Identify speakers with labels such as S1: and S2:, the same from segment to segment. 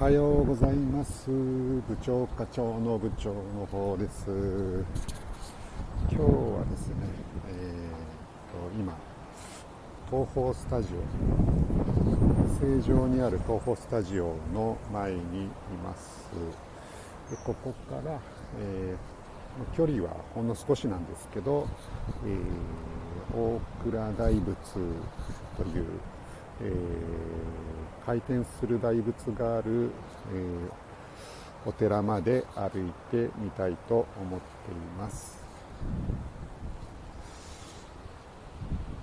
S1: はようございます。部長課長の部長の方です。今日はですね、えー、と今東宝スタジオ正常にある東宝スタジオの前にいます。でここから、えー、距離はほんの少しなんですけど、えー、大倉大仏という、えー回転する大仏がある、えー、お寺まで歩いてみたいと思っています。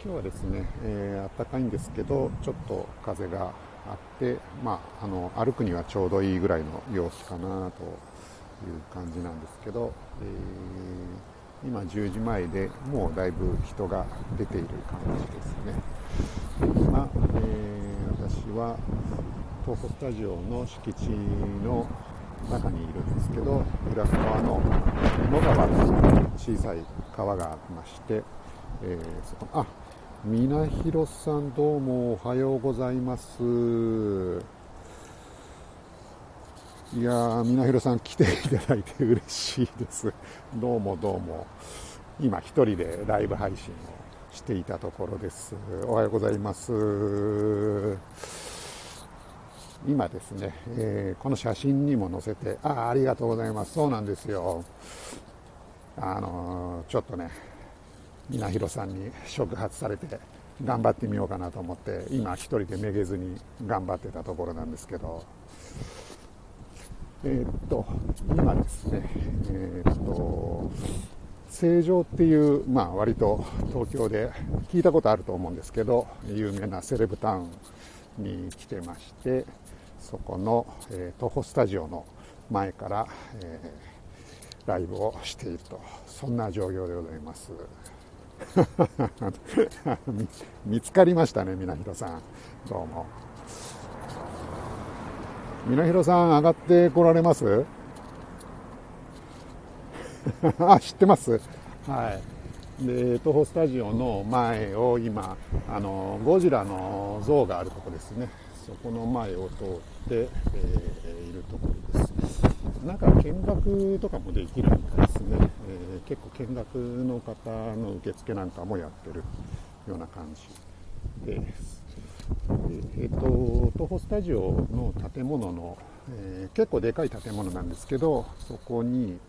S1: 今日はですね、えー、暖かいんですけどちょっと風があって、まあ、あの歩くにはちょうどいいぐらいの様子かなという感じなんですけど、えー、今10時前でもうだいぶ人が出ている感じですね。今、えー私は東宝スタジオの敷地の中にいるんですけど裏側の野川という小さい川がありまして、えー、そこあ皆広さんどうもおはようございます。いやー皆広さん来ていただいて嬉しいです。どうもどうも。今一人でライブ配信をしていたところです。おはようございます。今ですね、えー、この写真にも載せて、ああ、ありがとうございます。そうなんですよ。あのー、ちょっとね、皆広さんに触発されて、頑張ってみようかなと思って、今一人でめげずに頑張ってたところなんですけど、えー、っと、今ですね、えー、っと、成城っていう、まあ、割と東京で聞いたことあると思うんですけど有名なセレブタウンに来てましてそこの、えー、東宝スタジオの前から、えー、ライブをしていると。そんな状況でございます。見つかりましたね皆広さん。どうも。皆広さん上がってこられます？あ、知ってます。はい。で、東宝スタジオの前を今、あの、ゴジラの像があるとこですね。そこの前を通って、えー、いるところです。なんか見学とかもできるみたいですね。えー、結構見学の方の受付なんかもやってるような感じです。えっ、ー、と、東宝スタジオの建物の、えー、結構でかい建物なんですけど、そこに、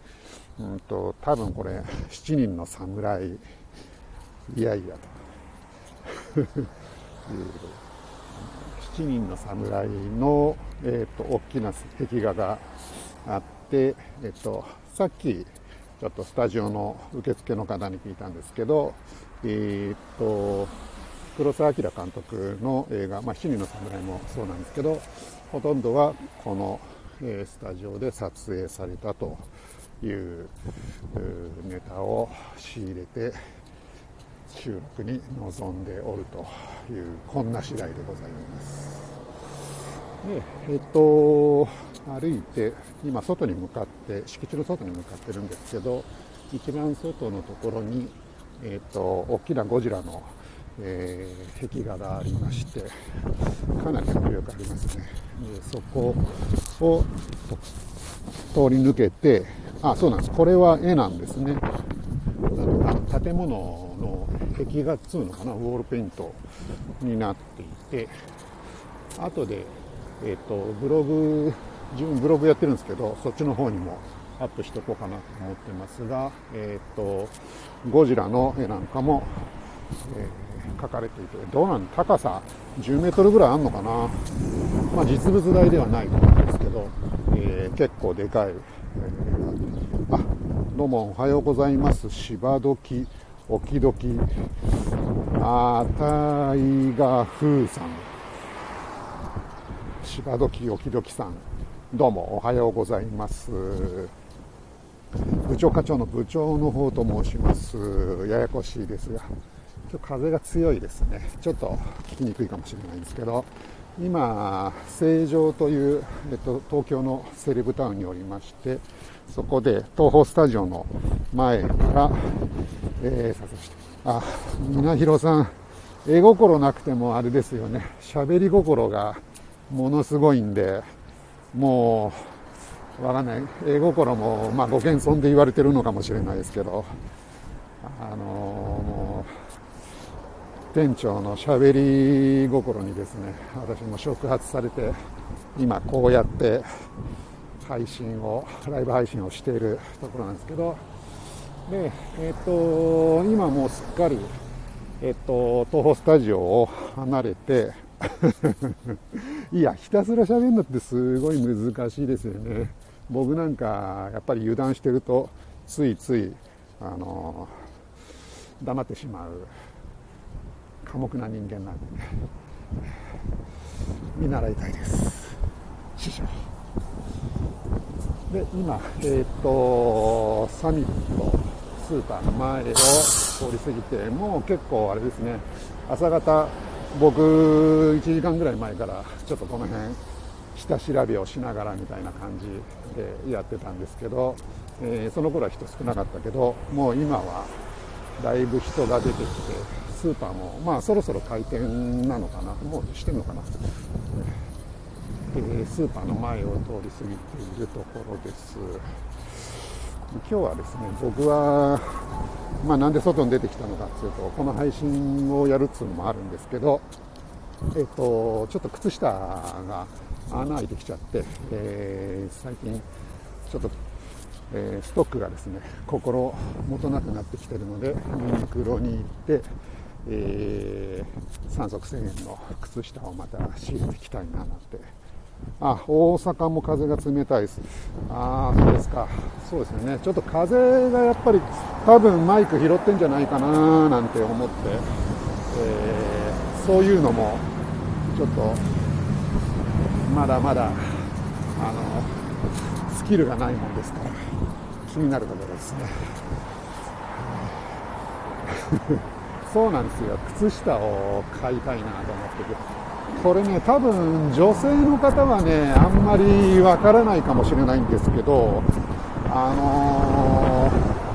S1: うんと、多分これ、7人の侍、いやいやと。7人の侍の、えっ、ー、と、大きな壁画があって、えっ、と、さっき、ちょっとスタジオの受付の方に聞いたんですけど、えっ、と、黒澤明監督の映画、まあ、七人の侍もそうなんですけど、ほとんどはこの、えスタジオで撮影されたというネタを仕入れて収録に臨んでおるというこんな次第でございます。でえっと歩いて今外に向かって敷地の外に向かってるんですけど一番外のところに、えっと、大きなゴジラの、えー、壁画がありましてかなり迫力ありますねでそこを通り抜けてあ、そうなんです。これは絵なんですね。建物の壁画っつうのかな、ウォールペイントになっていて、後で、えっ、ー、と、ブログ、自分ブログやってるんですけど、そっちの方にもアップしておこうかなと思ってますが、えっ、ー、と、ゴジラの絵なんかも、えー、描かれていて、どうなん高さ10メートルぐらいあるのかな。まあ実物大ではないと思うんですけど、えー、結構でかい。え、あどうもおはようございます。芝時おきどきあたいがふうさん。芝時おきどきさん。どうもおはようございます。部長課長の部長の方と申します。ややこしいですが。今日風が強いですねちょっと聞きにくいかもしれないんですけど今、成城という、えっと、東京のセレブタウンにおりまして、そこで東宝スタジオの前から、えー、さして、あ、皆広さん、絵心なくてもあれですよね、喋り心がものすごいんで、もう、わかんない。絵心も、まあ、ご謙遜で言われてるのかもしれないですけど、あのもう、店長のしゃべり心にですね、私も触発されて、今こうやって配信を、ライブ配信をしているところなんですけど、で、えっ、と、今もうすっかり、えっ、と、東宝スタジオを離れて、いや、ひたすら喋るのってすごい難しいですよね。僕なんか、やっぱり油断してると、ついつい、あの、黙ってしまう、寡黙な人間なんでね。見習いたいです。師匠。で、今、えっ、と、サミット、スーパーの前を通り過ぎて、もう結構あれですね、朝方、僕1時間ぐらい前からちょっとこの辺下調べをしながらみたいな感じでやってたんですけど、えー、その頃は人少なかったけどもう今はだいぶ人が出てきてスーパーもまあそろそろ開店なのかなもうしてんのかな、えー、スーパーの前を通り過ぎているところです。今日はですね僕はまあ、なんで外に出てきたのかっていうとこの配信をやるっていうのもあるんですけど、えっと、ちょっと靴下が穴開いてきちゃって、えー、最近ちょっと、えー、ストックがですね心もとなくなってきてるのでユニクロに行って、えー、3足1000円の靴下をまた仕入れていきたいななんてあ、大阪も風が冷たいです。ああ、そうですか。そうですよね。ちょっと風がやっぱり多分マイク拾ってんじゃないかななんて思って、えー、そういうのもちょっとまだまだあのキルがないもんですから気になるところですね。そうなんですよ。靴下を買いたいなと思ってて。これね、多分女性の方はね、あんまりわからないかもしれないんですけど、あの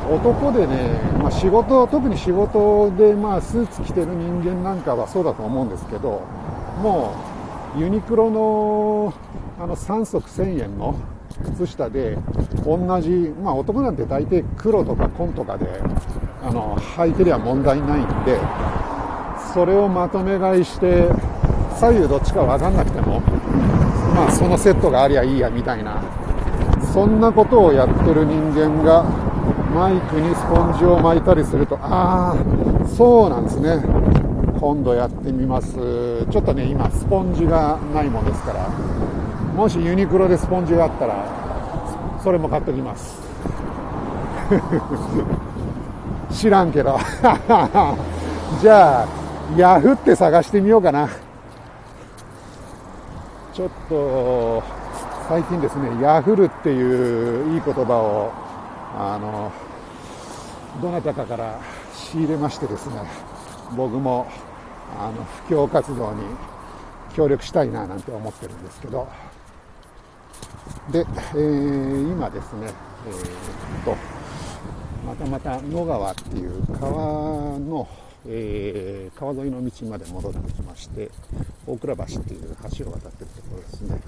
S1: ー、男でね、まあ、仕事、特に仕事で、まあ、スーツ着てる人間なんかはそうだと思うんですけど、もう、ユニクロの、あの、3足1000円の靴下で、同じ、まあ、男なんて大抵黒とか紺とかで、あの、履いてりゃ問題ないんで、それをまとめ買いして、左右どっちか分かんなくても、まあそのセットがありゃいいやみたいな、そんなことをやってる人間が、マイクにスポンジを巻いたりすると、ああ、そうなんですね。今度やってみます。ちょっとね、今スポンジがないもんですから、もしユニクロでスポンジがあったら、それも買ってきます。知らんけど。じゃあ、ヤフって探してみようかな。ちょっと最近ですね、ヤフルっていういい言葉を、あの、どなたかから仕入れましてですね、僕も、あの、布教活動に協力したいななんて思ってるんですけど、で、えー、今ですね、えー、っと、またまた野川っていう川のえー、川沿いの道まで戻ってきまして大倉橋っていう橋を渡ってるところですね。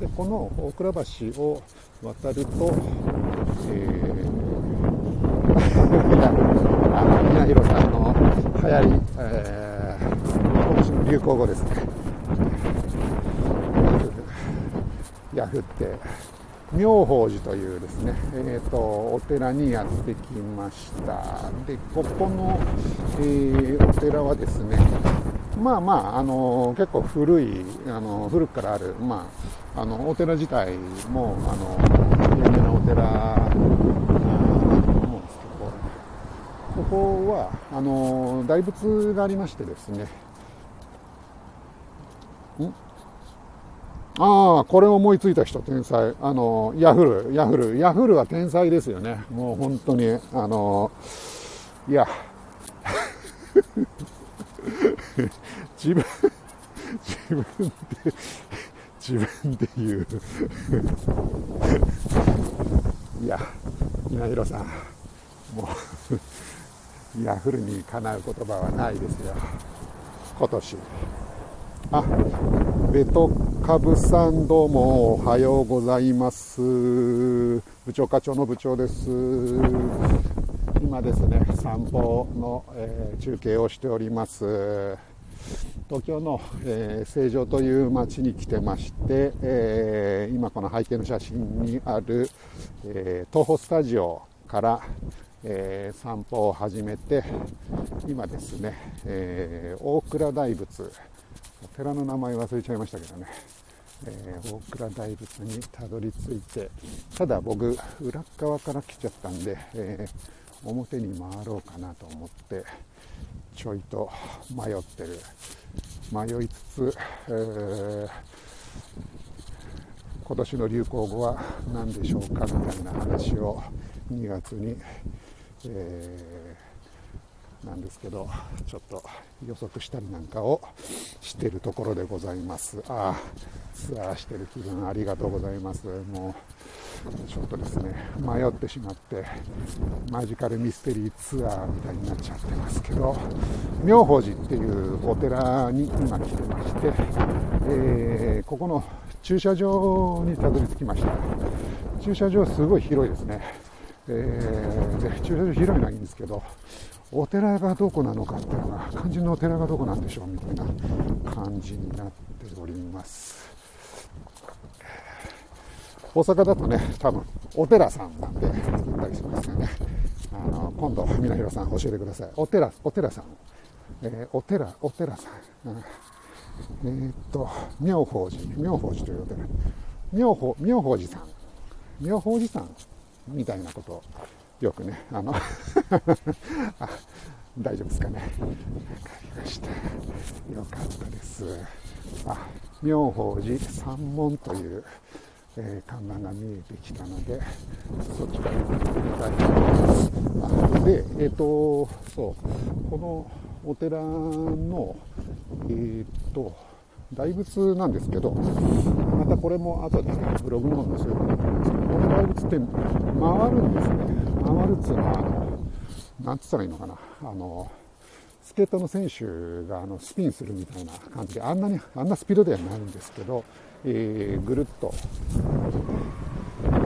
S1: でこの大倉橋を渡ると、えー、あの稲広さんの流行り、えー、流行語ですね。ヤフって妙法寺というですね、えーと、お寺にやってきました。でここの、えー、お寺はですねまあまあ、あの結構古いあの古くからある、まあ、あのお寺自体もあの有名なお寺だと思うんですけどここはあの大仏がありましてですねああ、これ思いついた人、天才。あの、ヤフル、ヤフル、ヤフルは天才ですよね。もう本当に、あの、いや、自分、自分で、自分で言う。いや、稲広さん、もう、ヤフルにかなう言葉はないですよ。今年。あ、ベトかぶさんどうもおはようございます。部長課長の部長です。今ですね散歩の、えー、中継をしております。東京の、えー、成城という町に来てまして、えー、今この背景の写真にある、えー、東宝スタジオから、え散歩を始めて今ですね、え大倉大仏お寺の名前忘れちゃいましたけどね、え大倉大仏にたどり着いてただ僕裏側から来ちゃったんで、え表に回ろうかなと思ってちょいと迷ってる。迷いつつ、えー、今年の流行語は何でしょうかみたいな話を2月に、えー、なんですけどちょっと予測したりなんかをしてるところでございます。ああツアーしてる気分ありがとうございます。もうちょっとですね迷ってしまってマジカルミステリーツアーみたいになっちゃってますけど妙法寺っていうお寺に今来てまして、えー、ここの駐車場にたどり着きました。駐車場すごい広いですね、えー、で駐車場広いのはいいんですけどお寺がどこなのかっていうのが肝心のお寺がどこなんでしょうみたいな感じになっております。大阪だとね多分お寺さんなんて言ったりしますよね。あの今度皆弘さん教えてください。お寺お寺さん、えー、お寺お寺さん、うん、えー、っと妙法寺妙法寺というお寺。妙法妙法寺さん。妙法寺さんみたいなこと。をよくね、あの 大丈夫ですかね。わかりました。よかったです。あ、妙法寺三門という、えー、看板が見えてきたので、そっちから行ってみたいと思います。で、えっ、ー、と、そう、このお寺の、えっ、ー、と、大仏なんですけど、またこれも後でブログの方に載せようと思うんですけど、この大仏って回るんですね。回るっつうのは、あの、なんつったらいいのかな、あの、スケートの選手があのスピンするみたいな感じで、あんなに、あんなスピードではないんですけど、えー、ぐるっと、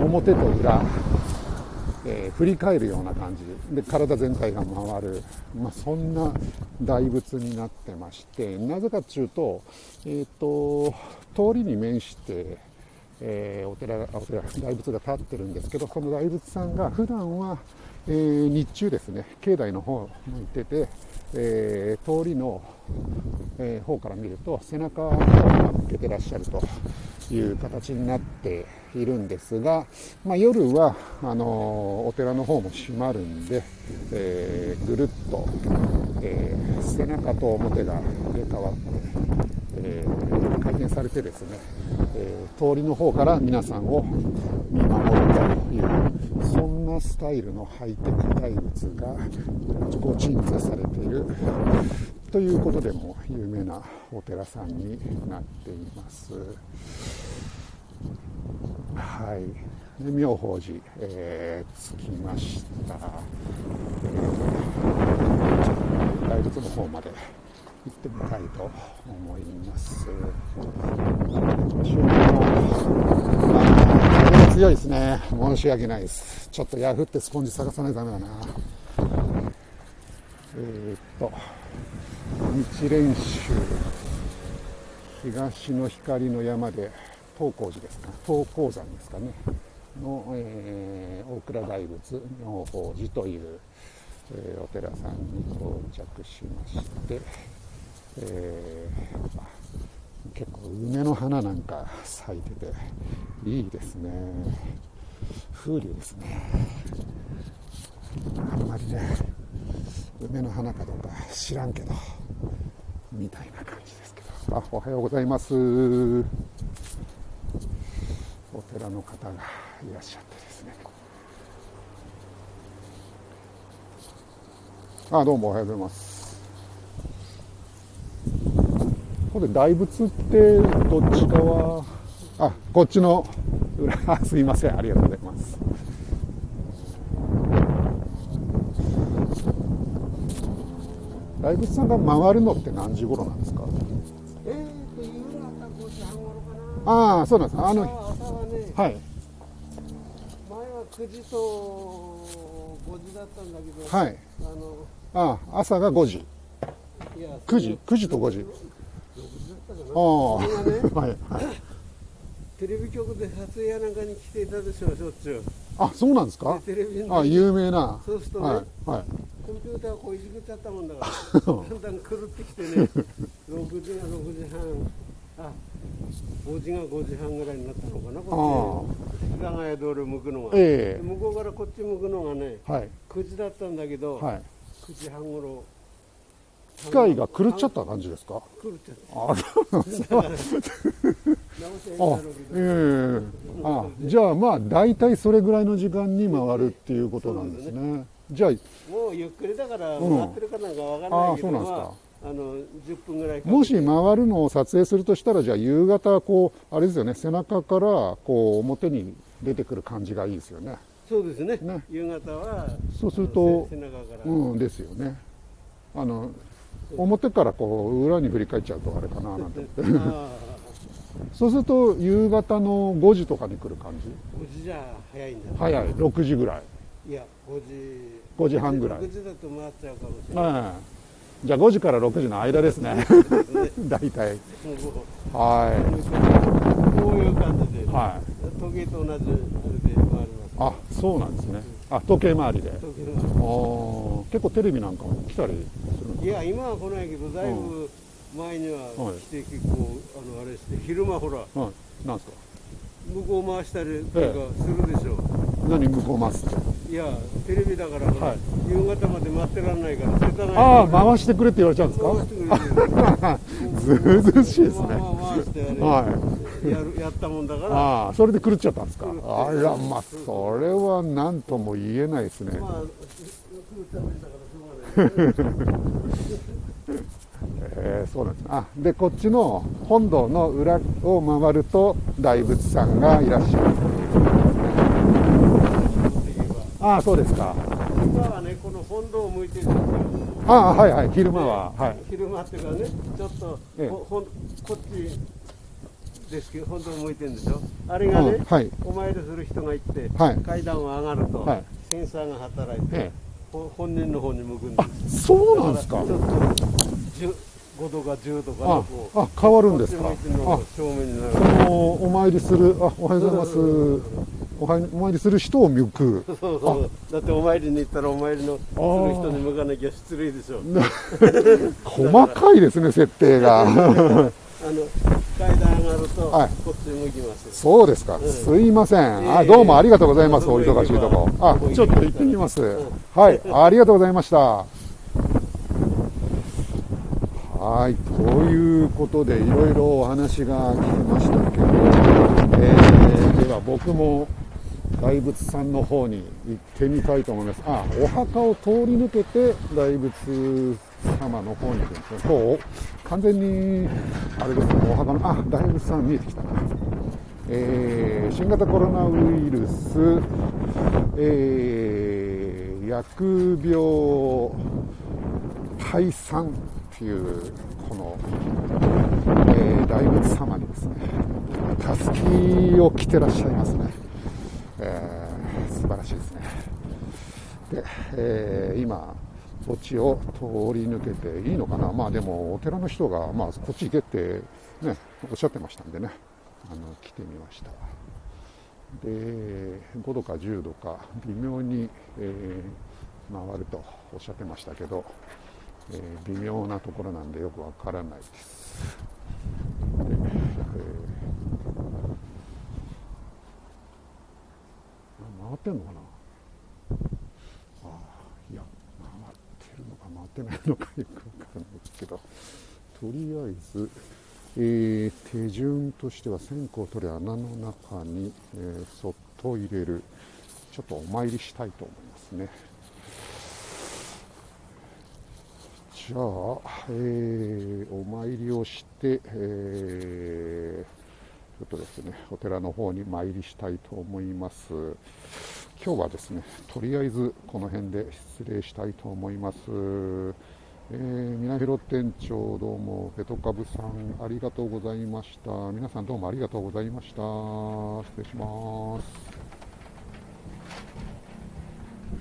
S1: 表と裏、えー、振り返るような感じで体全体が回る、まあ、そんな大仏になってましてなぜかというと,、えーと通りに面してえー、お寺お寺大仏が立ってるんですけどその大仏さんが普段は、えー、日中ですね境内の方向いてて、えー、通りの、え方から見ると背中を向けてらっしゃるという形になっているんですが、まあ、夜はあのお寺の方も閉まるんで、えぐるっと、え背中と表が入れ替わって、え回転されてですねえ、通りの方から皆さんを見守るというそんなスタイルのハイテク大仏がご鎮座されているということでも有名なお寺さんになっています。はい、で妙法寺、えー、着きました、えー、大仏の方まで行ってみたいと思います。週末風が強いですね。申し訳ないです。ちょっとヤフってスポンジ探さないとダメだな。えー、っと、日蓮宗、東の光の山で、東光寺ですか、東光山ですかね、の、えー、大倉大仏妙法寺という、えー、お寺さんに到着しまして、えー、結構梅の花なんか咲いてていいですね。風流ですね。あんまりね梅の花かどうか知らんけどみたいな感じですけど。あおはようございます。お寺の方がいらっしゃってですね。あどうもおはようございます。これ大仏ってどっち側？あこっちの裏。すいません。ありがとうございます。大仏さんが回るのって何時頃なんですか？
S2: えーと夕方5時半頃かな。
S1: ああそうなんです。あの
S2: 朝は
S1: い。
S2: 前は9時と5時だったんだけど、
S1: はい。
S2: あの
S1: ああ朝が5時。
S2: いや
S1: 9時？9時と5時
S2: ？6時だったかな。
S1: あ
S2: それがね
S1: あはいはい。
S2: テレビ局で撮影やなんかに来ていたでしょしょっちゅう。
S1: あそうなんですか？
S2: でテレビに
S1: あ有名な。
S2: そうするとね
S1: はいはい。
S2: コンピューターをこういじくっちゃったもんだから だんだん狂ってきてね6時が6時半あ5時が5時半ぐらいになったのかなこっち。世田谷通りを向くのが、
S1: ええ。
S2: で向こうからこっち向くのがね
S1: はい。
S2: 9時だったんだけど、
S1: はい。
S2: 9時半ごろ
S1: 機械が狂っちゃった感じですか？
S2: 狂っちゃっ
S1: あそうなんですか
S2: た
S1: あ
S2: ろうけど。
S1: ええ。あじゃあまあ大体それぐらいの時間に回るっていうことなんですね。じゃあ
S2: もうゆっくりだから
S1: うん。
S2: 回ってるかなんかわかん
S1: ああ
S2: ないけど、
S1: そうなんですか。
S2: まあ、あの10分ぐらい
S1: もし回るのを撮影するとしたらじゃあ夕方こうあれですよね背中からこう表に出てくる感じがいいですよね。
S2: そうですね。
S1: ね。
S2: 夕方は
S1: そうすると
S2: 背中から、
S1: うんですよね。あの表からこう裏に振り返っちゃうとあれかななんて思って。
S2: あ
S1: そうすると夕方の5時とかに来る感じ？
S2: あ5時じゃ早いんだ。
S1: 早い。6時ぐらい。
S2: いや5時。
S1: 5時半ぐらい。
S2: 6時だと回っちゃうかもしれない。
S1: ええじゃあ5時から6時の間ですね。大体。は
S2: こういう感じで、
S1: いはい。
S2: 時計と同じあれで回ります。
S1: あそうなんですね。あ時計回りで。あ
S2: 時計が
S1: ー。結構テレビなんかも来たりする
S2: いや今は来ないけどだいぶ前には来て結構あの？あれして昼間ほら
S1: かはいなんですか
S2: 向こう回したりとかするでしょ、
S1: 何向こうますって
S2: いやテレビだから、
S1: はい。
S2: 夕方まで待ってらんないから世田谷
S1: ああ回してくれって言われちゃうんですか？
S2: 回してくれる。
S1: ずうずうしいですね。
S2: まあまあ回して
S1: は
S2: やるやったもんだから。
S1: ああそれで狂っちゃったんですか？あらまあそれは何とも言えないですね。
S2: ま
S1: えーそうなんです。ねあでこっちの本堂の裏を回ると大仏さんがいらっしゃるああそうですか。
S2: 今はねこの本堂を向いてるんですよ。
S1: ああはいはい昼間ははい。
S2: 昼間っていうかねちょっと、
S1: ええ。
S2: こっちですけど本堂向いてるんでしょあれがね、
S1: うんはい。
S2: お参りする人が行って、
S1: はい。
S2: 階段を上がると、
S1: はい。
S2: センサーが働いて、
S1: ええ。
S2: ほ本人の方に向くんです。
S1: そうなんですか。
S2: ちょっと10 5度か10度か
S1: ああ変わるんですか。
S2: 正面になる
S1: そのお参りする。あおはようございますお参りする人を向く
S2: そうそう。だってお参りに行ったらお参りのする人に向かなきゃ失礼でしょ
S1: 細かいですね設定が。
S2: あの階段上がると、
S1: はい。
S2: こっち向きます
S1: そうですか、
S2: ん。
S1: すいません、
S2: ええ
S1: あどうもありがとうございます、お忙しいとこ。あちょっと行ってみます、
S2: ん
S1: はい。ありがとうございました。はい。ということでいろいろお話が聞きましたけど、えーでは僕も大仏さんの方に行ってみたいと思います。あお墓を通り抜けて大仏様の方に行くんですね。こう。完全にあれですねお墓のあ大仏さん見えてきたな。えー新型コロナウイルス、えー疫病退散っていうこの、えー大仏様にですねたすきを着てらっしゃいますね、えー素晴らしいですね。で、えー今こっちを通り抜けていいのかな？まあでもお寺の人が、まあ、こっち行けってねおっしゃってましたんでね。あの来てみました。で5度か10度か微妙に、えー回るとおっしゃってましたけど、えー微妙なところなんでよくわからないです、えー回ってんのかな？あーいや回ってるのか回ってないのかよくわからないですけど。とりあえず、えー手順としては線香を取り穴の中に、えーそっと入れる。ちょっとお参りしたいと思いますね。じゃあ、えーお参りをして、えーちょっとですね、お寺の方に参りしたいと思います。今日はですね、とりあえずこの辺で失礼したいと思います。えー、みなひろ店長どうもペトカブさんありがとうございました皆さんどうもありがとうございました失礼します